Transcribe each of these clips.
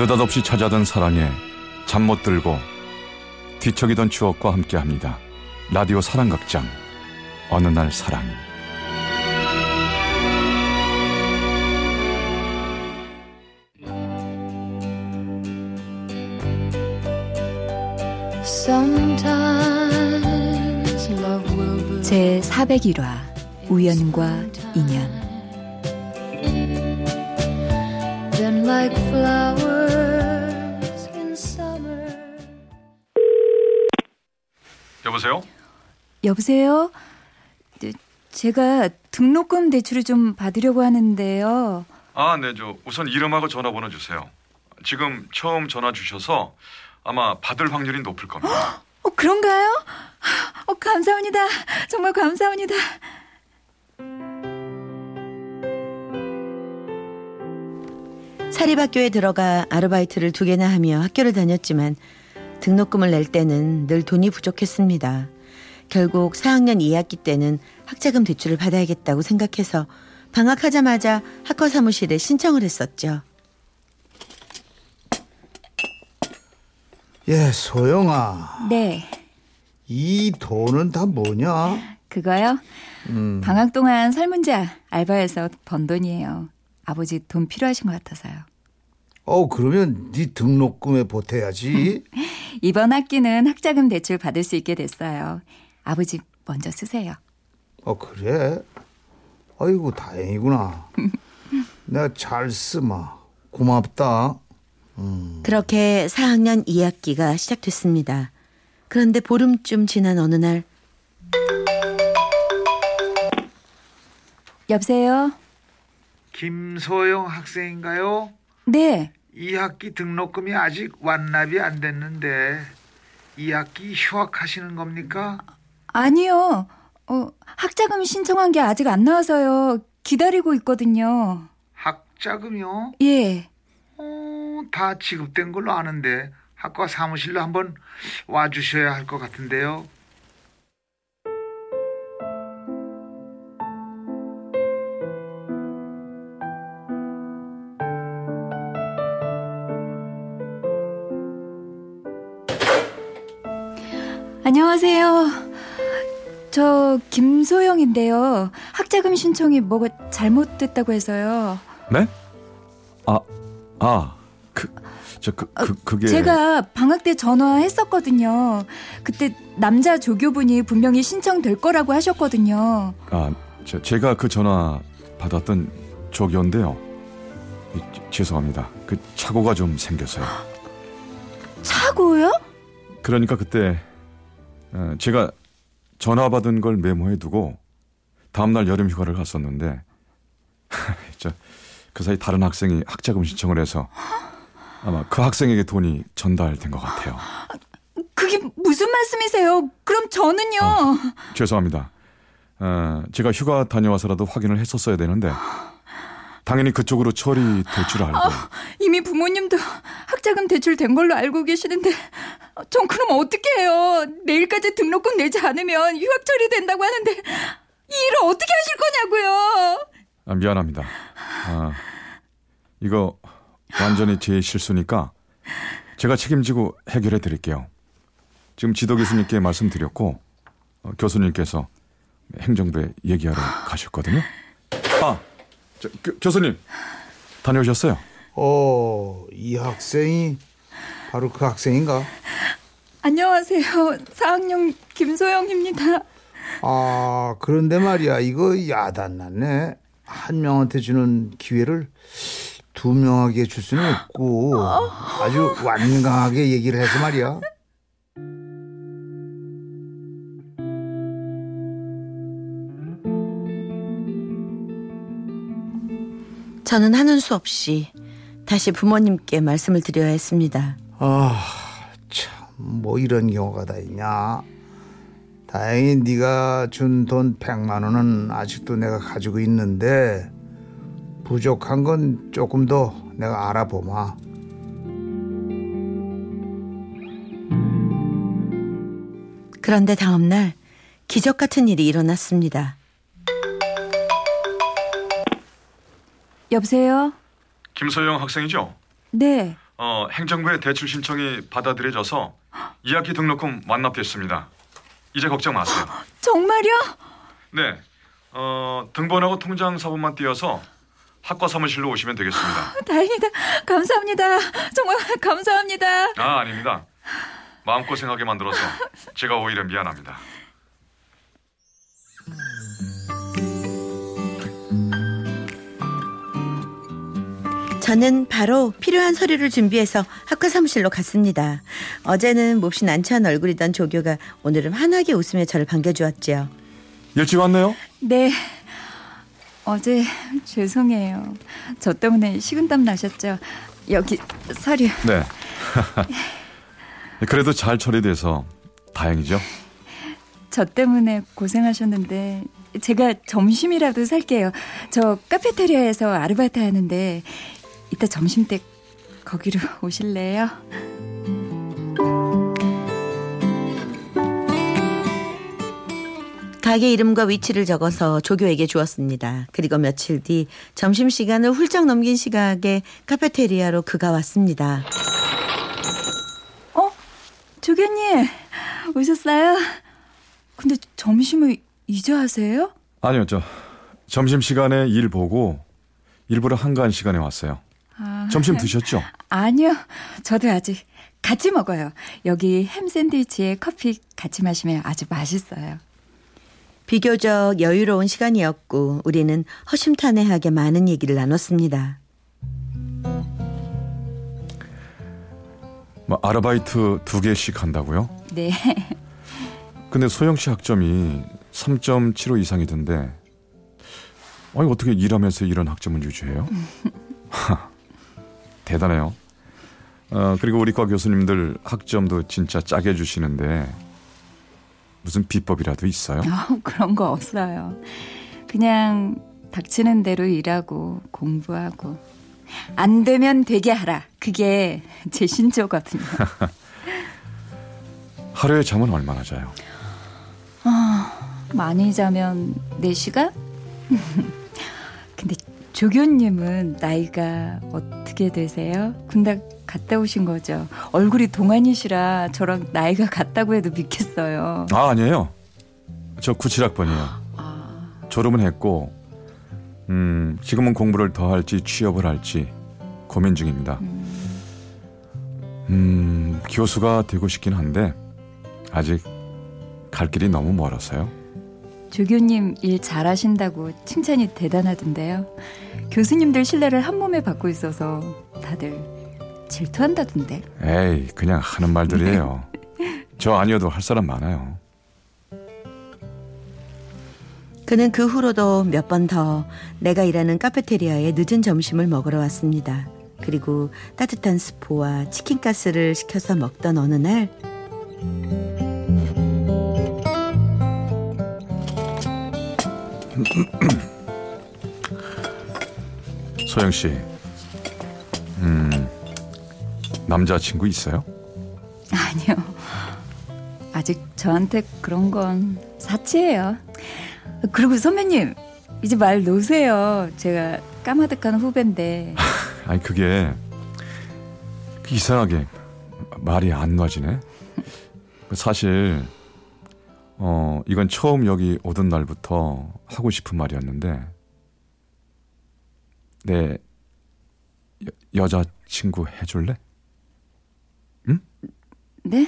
느닷없이 찾아든 사랑에 잠 못 들고 뒤척이던 추억과 함께합니다. 라디오 사랑극장. 어느 날 사랑. 제 401화 우연과 인연 여보세요? 여보세요? 네, 제가 등록금 대출을 좀 받으려고 하는데요. 아, 네, 저 우선 이름하고 전화번호 주세요. 지금 처음 전화 주셔서 아마 받을 확률이 높을 겁니다. 어, 그런가요? 어, 감사합니다. 정말 감사합니다. 사립학교에 들어가 아르바이트를 두 개나 하며 학교를 다녔지만 등록금을 낼 때는 늘 돈이 부족했습니다. 결국 4학년 2학기 때는 학자금 대출을 받아야겠다고 생각해서 방학하자마자 학과 사무실에 신청을 했었죠. 예, 소영아. 네. 이 돈은 다 뭐냐? 그거요? 음. 방학 동안 설문자 알바해서 번 돈이에요. 아버지 돈 필요하신 것 같아서요. 어, 그러면 네 등록금에 보태야지. 이번 학기는 학자금 대출 받을 수 있게 됐어요. 아버지 먼저 쓰세요. 어, 그래? 아이고, 다행이구나. 내가 잘 쓰마. 고맙다. 음. 그렇게 4학년 2학기가 시작됐습니다. 그런데 보름쯤 지난 어느 날 여보세요? 김소영 학생인가요? 네. 2학기 등록금이 아직 완납이 안 됐는데 2학기 휴학하시는 겁니까? 아니요. 어, 학자금 신청한 게 아직 안 나와서요. 기다리고 있거든요. 학자금이요? 예. 어, 다 지급된 걸로 아는데 학과 사무실로 한번 와주셔야 할 것 같은데요. 안녕하세요. 저 김소영인데요. 학자금 신청이 뭐가 잘못됐다고 해서요. 네? 아, 아, 그, 저, 그, 그, 그게. 제가 방학 때 전화했었거든요. 그때 남자 조교분이 분명히 신청될 거라고 하셨거든요. 아, 저, 제가 그 전화 받았던 조교인데요. 죄송합니다. 그 착오가 좀 생겼어요. 착오요? 그러니까 그때 어, 제가 전화 받은 걸 메모해 두고 다음날 여름 휴가를 갔었는데 그 사이 다른 학생이 학자금 신청을 해서 아마 그 학생에게 돈이 전달된 것 같아요. 그게 무슨 말씀이세요? 그럼 저는요? 어, 죄송합니다. 어, 제가 휴가 다녀와서라도 확인을 했었어야 되는데 당연히 그쪽으로 처리될 줄 알고. 아, 이미 부모님도 학자금 대출된 걸로 알고 계시는데 전 그럼 어떻게 해요? 내일까지 등록금 내지 않으면 유학 처리된다고 하는데 이 일을 어떻게 하실 거냐고요? 아, 미안합니다. 아, 이거 완전히 제 실수니까 제가 책임지고 해결해 드릴게요. 지금 지도 교수님께 말씀드렸고 어, 교수님께서 행정부에 얘기하러 가셨거든요. 아, 저, 교, 교수님 다녀오셨어요? 어, 이 학생이 바로 그 학생인가? 안녕하세요. 4학년 김소영입니다. 아, 그런데 말이야. 이거 야단났네. 한 명한테 주는 기회를 두 명에게 줄 수는 없고 아주 완강하게 얘기를 해서 말이야. 저는 하는 수 없이 다시 부모님께 말씀을 드려야 했습니다. 아, 참, 뭐 이런 경우가 다 있냐. 다행히 네가 준 돈 100만 원은 아직도 내가 가지고 있는데 부족한 건 조금 더 내가 알아보마. 그런데 다음 날 기적 같은 일이 일어났습니다. 여보세요? 김소영 학생이죠? 네. 어, 행정부의 대출 신청이 받아들여져서 2학기 등록금 완납됐습니다. 이제 걱정 마세요. 정말요? 네, 어, 등본하고 통장 사본만 띄어서 학과 사무실로 오시면 되겠습니다. 다행이다. 감사합니다. 정말 감사합니다. 아, 아닙니다. 마음고생하게 만들어서 제가 오히려 미안합니다. 저는 바로 필요한 서류를 준비해서 학과 사무실로 갔습니다. 어제는 몹시 난처한 얼굴이던 조교가 오늘은 환하게 웃으며 저를 반겨주었지요. 일찍 왔네요? 네. 어제 죄송해요. 저 때문에 식은땀 나셨죠? 여기 서류. 네. 그래도 잘 처리돼서 다행이죠. 저 때문에 고생하셨는데 제가 점심이라도 살게요. 저 카페테리아에서 아르바이트 하는데 이따 점심 때 거기로 오실래요? 가게 이름과 위치를 적어서 조교에게 주었습니다. 그리고 며칠 뒤 점심 시간을 훌쩍 넘긴 시각에 카페테리아로 그가 왔습니다. 어? 조교님 오셨어요? 근데 점심을 이제 하세요? 아니요, 저 점심 시간에 일 보고 일부러 한가한 시간에 왔어요. 아, 점심 드셨죠? 아니요. 저도 아직 같이 먹어요. 여기 햄 샌드위치에 커피 같이 마시면 아주 맛있어요. 비교적 여유로운 시간이었고 우리는 허심탄회하게 많은 얘기를 나눴습니다. 뭐 아르바이트 두 개씩 한다고요? 네. 근데 소영 씨 학점이 3.75 이상이던데 아니 어떻게 일하면서 이런 학점을 유지해요? 대단해요. 어, 그리고 우리 과 교수님들 학점도 진짜 짜게 주시는데 무슨 비법이라도 있어요? 어, 그런 거 없어요. 그냥 닥치는 대로 일하고 공부하고 안 되면 되게 하라. 그게 제 신조거든요. 하루에 잠은 얼마나 자요? 많이 자면 4시간? 근데 조교님은 나이가 어떻게 되세요? 군대 갔다 오신 거죠? 얼굴이 동안이시라 저랑 나이가 같다고 해도 믿겠어요. 아 아니에요. 저 97학번이에요. 아, 졸업은 했고 음, 지금은 공부를 더 할지 취업을 할지 고민 중입니다. 음, 교수가 되고 싶긴 한데 아직 갈 길이 너무 멀어서요. 조교님 일 잘하신다고 칭찬이 대단하던데요. 교수님들 신뢰를 한 몸에 받고 있어서 다들 질투한다던데. 에이, 그냥 하는 말들이에요. 저 아니어도 할 사람 많아요. 그는 그 후로도 몇 번 더 내가 일하는 카페테리아에 늦은 점심을 먹으러 왔습니다. 그리고 따뜻한 스프와 치킨가스를 시켜서 먹던 어느 날 소영 씨, 음, 남자친구 있어요? 아니요. 아직 저한테 그런 건 사치예요. 그리고 선배님, 이제 말 놓으세요. 제가 까마득한 후배인데. 아니 그게 이상하게 말이 안 놔지네. 사실 어 이건 처음 여기 오던 날부터 하고 싶은 말이었는데 내 여, 여자친구 해줄래? 네?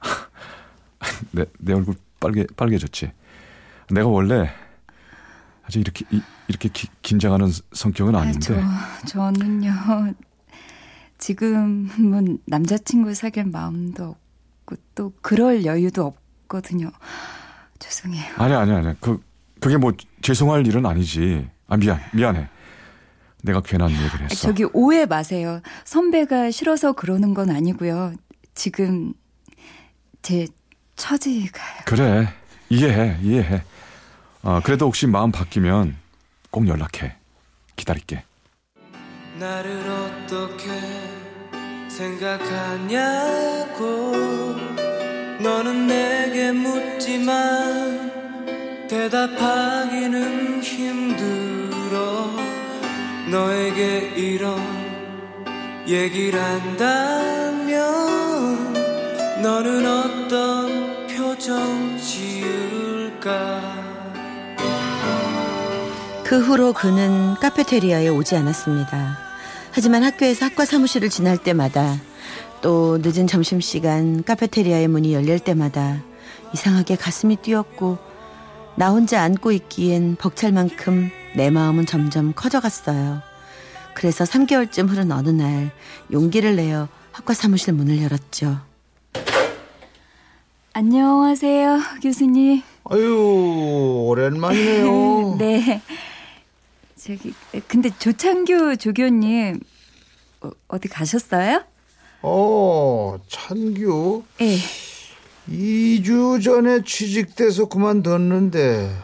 내, 내 얼굴 빨개 빨개졌지. 내가 원래 아주 이렇게 이, 이렇게 기, 긴장하는 성격은 아닌데. 아, 저, 저는요. 지금은 남자친구 사귈 마음도 없고 또 그럴 여유도 없 거든요. 죄송해요. 아니 아니 아니 그 그게 뭐 죄송할 일은 아니지. 아 미안 미안해. 내가 괜한 얘기를 했어. 저기 오해 마세요. 선배가 싫어서 그러는 건 아니고요. 지금 제 처지가요. 그래 이해해 이해해. 어 그래도 혹시 마음 바뀌면 꼭 연락해. 기다릴게. 나를 어떻게 생각하냐고 너는 내게 묻지만 대답하기는 힘들어 너에게 이런 얘기를 한다면 너는 어떤 표정 지을까 그 후로 그는 카페테리아에 오지 않았습니다. 하지만 학교에서 학과 사무실을 지날 때마다 또 늦은 점심시간 카페테리아의 문이 열릴 때마다 이상하게 가슴이 뛰었고 나 혼자 안고 있기엔 벅찰 만큼 내 마음은 점점 커져갔어요. 그래서 3개월쯤 흐른 어느 날 용기를 내어 학과 사무실 문을 열었죠. 안녕하세요, 교수님. 아유 오랜만이네요. 네. 저기 근데 조창규 조교님 어, 어디 가셨어요? 어 찬규 예. 2주 전에 취직돼서 그만뒀는데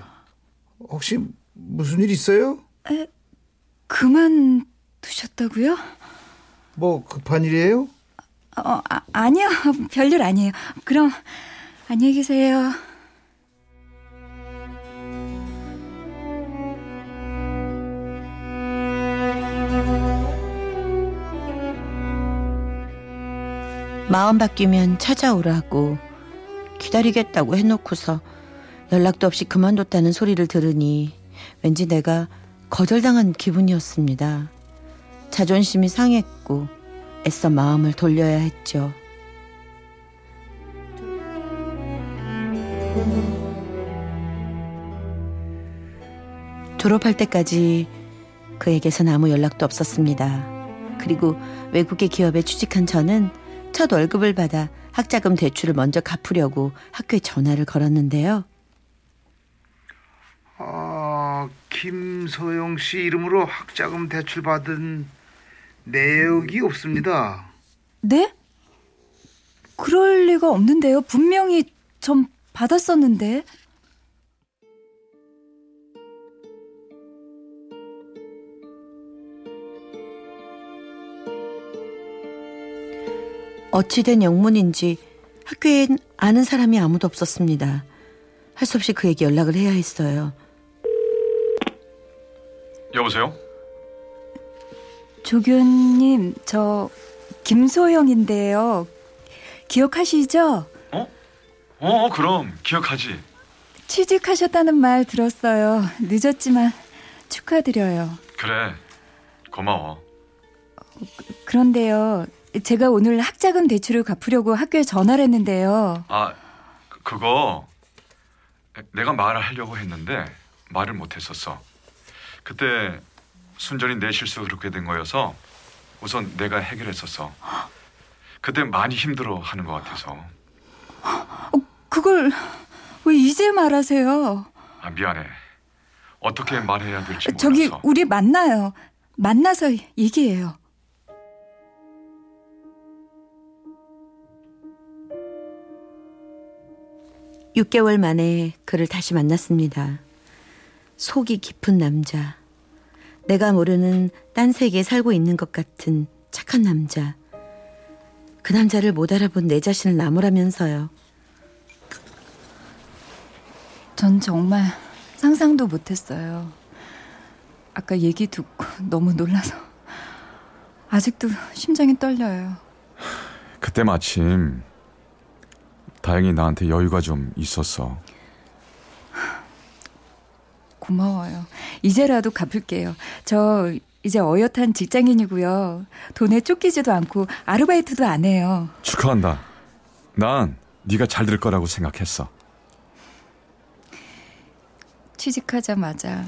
혹시 무슨 일 있어요? 그만 두셨다고요? 뭐 급한 일이에요? 어, 아, 아니요. 별일 아니에요. 그럼 안녕히 계세요. 마음 바뀌면 찾아오라고 기다리겠다고 해놓고서 연락도 없이 그만뒀다는 소리를 들으니 왠지 내가 거절당한 기분이었습니다. 자존심이 상했고 애써 마음을 돌려야 했죠. 졸업할 때까지 그에게선 아무 연락도 없었습니다. 그리고 외국의 기업에 취직한 저는 첫 월급을 받아 학자금 대출을 먼저 갚으려고 학교에 전화를 걸었는데요. 아, 김소영 씨 이름으로 학자금 대출 받은 내역이 없습니다. 네? 그럴 리가 없는데요. 분명히 전 받았었는데. 어찌된 영문인지 학교엔 아는 사람이 아무도 없었습니다. 할 수 없이 그에게 연락을 해야 했어요. 여보세요? 조교님, 저 김소영인데요. 기억하시죠? 어? 어, 그럼 기억하지. 취직하셨다는 말 들었어요. 늦었지만 축하드려요. 그래. 고마워. 그런데요. 제가 오늘 학자금 대출을 갚으려고 학교에 전화를 했는데요. 아, 그- 그거 내가 말을 하려고 했는데 말을 못 했었어. 그때 순전히 내 실수로 그렇게 된 거여서 우선 내가 해결했었어. 그때 많이 힘들어 하는 것 같아서. 그걸 왜 이제 말하세요? 아, 미안해. 어떻게 말해야 될지 몰라서. 저기 우리 만나요. 만나서 얘기해요. 육 개월 만에 그를 다시 만났습니다. 속이 깊은 남자. 내가 모르는 딴 세계에 살고 있는 것 같은 착한 남자. 그 남자를 못 알아본 내 자신을 나무라면서요. 전 정말 상상도 못했어요. 아까 얘기 듣고 너무 놀라서 아직도 심장이 떨려요. 그때 마침 다행히 나한테 여유가 좀 있었어. 고마워요. 이제라도 갚을게요. 저 이제 어엿한 직장인이고요. 돈에 쫓기지도 않고 아르바이트도 안 해요. 축하한다. 난 네가 잘 될 거라고 생각했어. 취직하자마자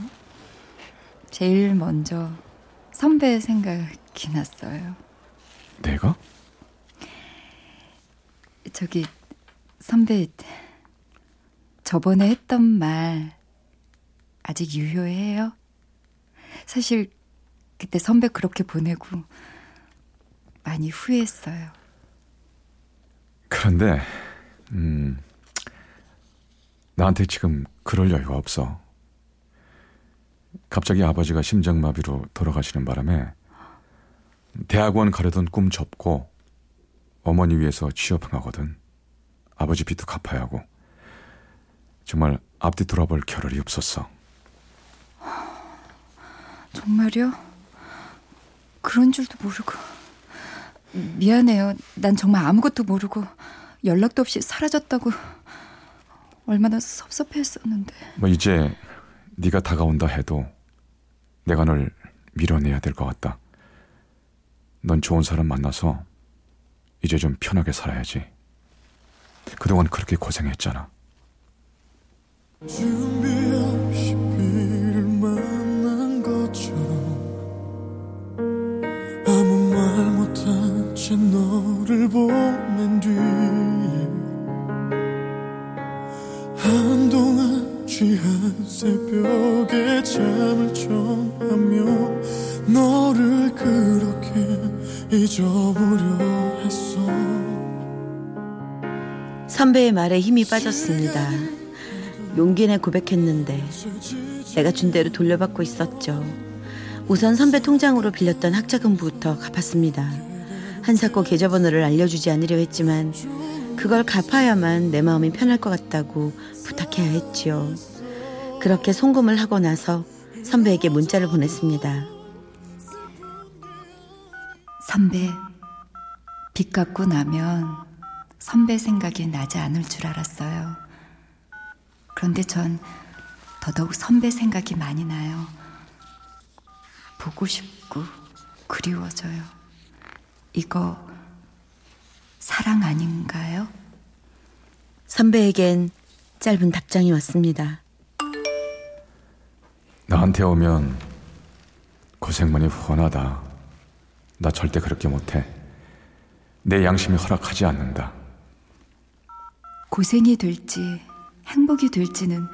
제일 먼저 선배 생각이 났어요. 내가? 저기 선배 저번에 했던 말 아직 유효해요? 사실 그때 선배 그렇게 보내고 많이 후회했어요. 그런데 음 나한테 지금 그럴 여유가 없어. 갑자기 아버지가 심장마비로 돌아가시는 바람에 대학원 가려던 꿈 접고 어머니 위해서 취업하거든. 아버지 빚도 갚아야 하고 정말 앞뒤 돌아볼 겨를이 없었어. 정말요? 그런 줄도 모르고 미안해요. 난 정말 아무것도 모르고 연락도 없이 사라졌다고 얼마나 섭섭했었는데. 뭐 이제 네가 다가온다 해도 내가 널 밀어내야 될 것 같다. 넌 좋은 사람 만나서 이제 좀 편하게 살아야지. 그동안 그렇게 고생했잖아. 한동안 취한 새벽에 잠을 청하며 너를 그렇게 잊어보려 선배의 말에 힘이 빠졌습니다. 용기 내 고백했는데 내가 준 대로 돌려받고 있었죠. 우선 선배 통장으로 빌렸던 학자금부터 갚았습니다. 한사코 계좌번호를 알려주지 않으려 했지만 그걸 갚아야만 내 마음이 편할 것 같다고 부탁해야 했지요. 그렇게 송금을 하고 나서 선배에게 문자를 보냈습니다. 선배, 빚 갚고 나면 선배 생각이 나지 않을 줄 알았어요. 그런데 전 더더욱 선배 생각이 많이 나요. 보고 싶고 그리워져요. 이거 사랑 아닌가요? 선배에겐 짧은 답장이 왔습니다. 나한테 오면 고생만이 훤하다. 나 절대 그렇게 못해. 내 양심이 허락하지 않는다. 고생이 될지 행복이 될지는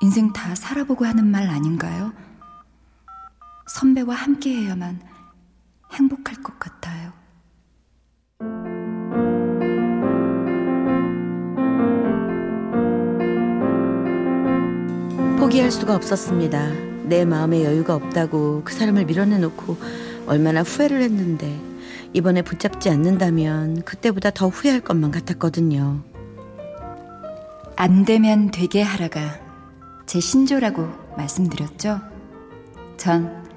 인생 다 살아보고 하는 말 아닌가요? 선배와 함께 해야만 행복할 것 같아요. 포기할 수가 없었습니다. 내 마음에 여유가 없다고 그 사람을 밀어내놓고 얼마나 후회를 했는데 이번에 붙잡지 않는다면 그때보다 더 후회할 것만 같았거든요. 안 되면 되게 하라가 제 신조라고 말씀드렸죠? 전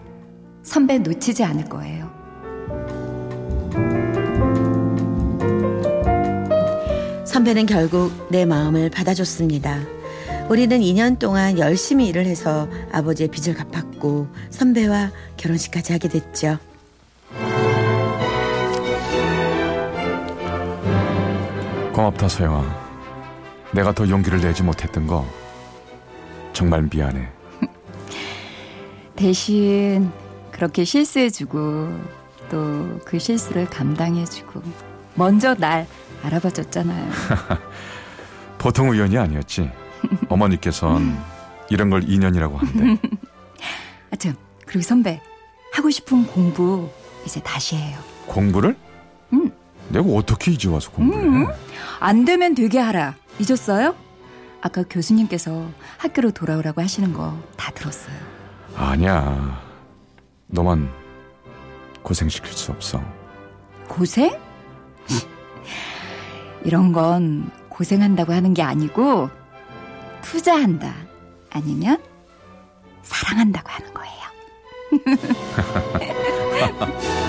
선배 놓치지 않을 거예요. 선배는 결국 내 마음을 받아줬습니다. 우리는 2년 동안 열심히 일을 해서 아버지의 빚을 갚았고 선배와 결혼식까지 하게 됐죠. 고맙다, 소영아. 내가 더 용기를 내지 못했던 거 정말 미안해. 대신 그렇게 실수해주고 또 그 실수를 감당해주고 먼저 날 알아봐줬잖아요. 보통 우연이 아니었지. 어머니께선 이런 걸 인연이라고 한대. 아참 그리고 선배 하고 싶은 공부 이제 다시 해요. 공부를? 응. 내가 어떻게 이제 와서 공부를 해? 안 되면 되게 하라. 잊었어요? 아까 교수님께서 학교로 돌아오라고 하시는 거 다 들었어요. 아니야. 너만 고생시킬 수 없어. 고생? 이런 건 고생한다고 하는 게 아니고 투자한다. 아니면 사랑한다고 하는 거예요.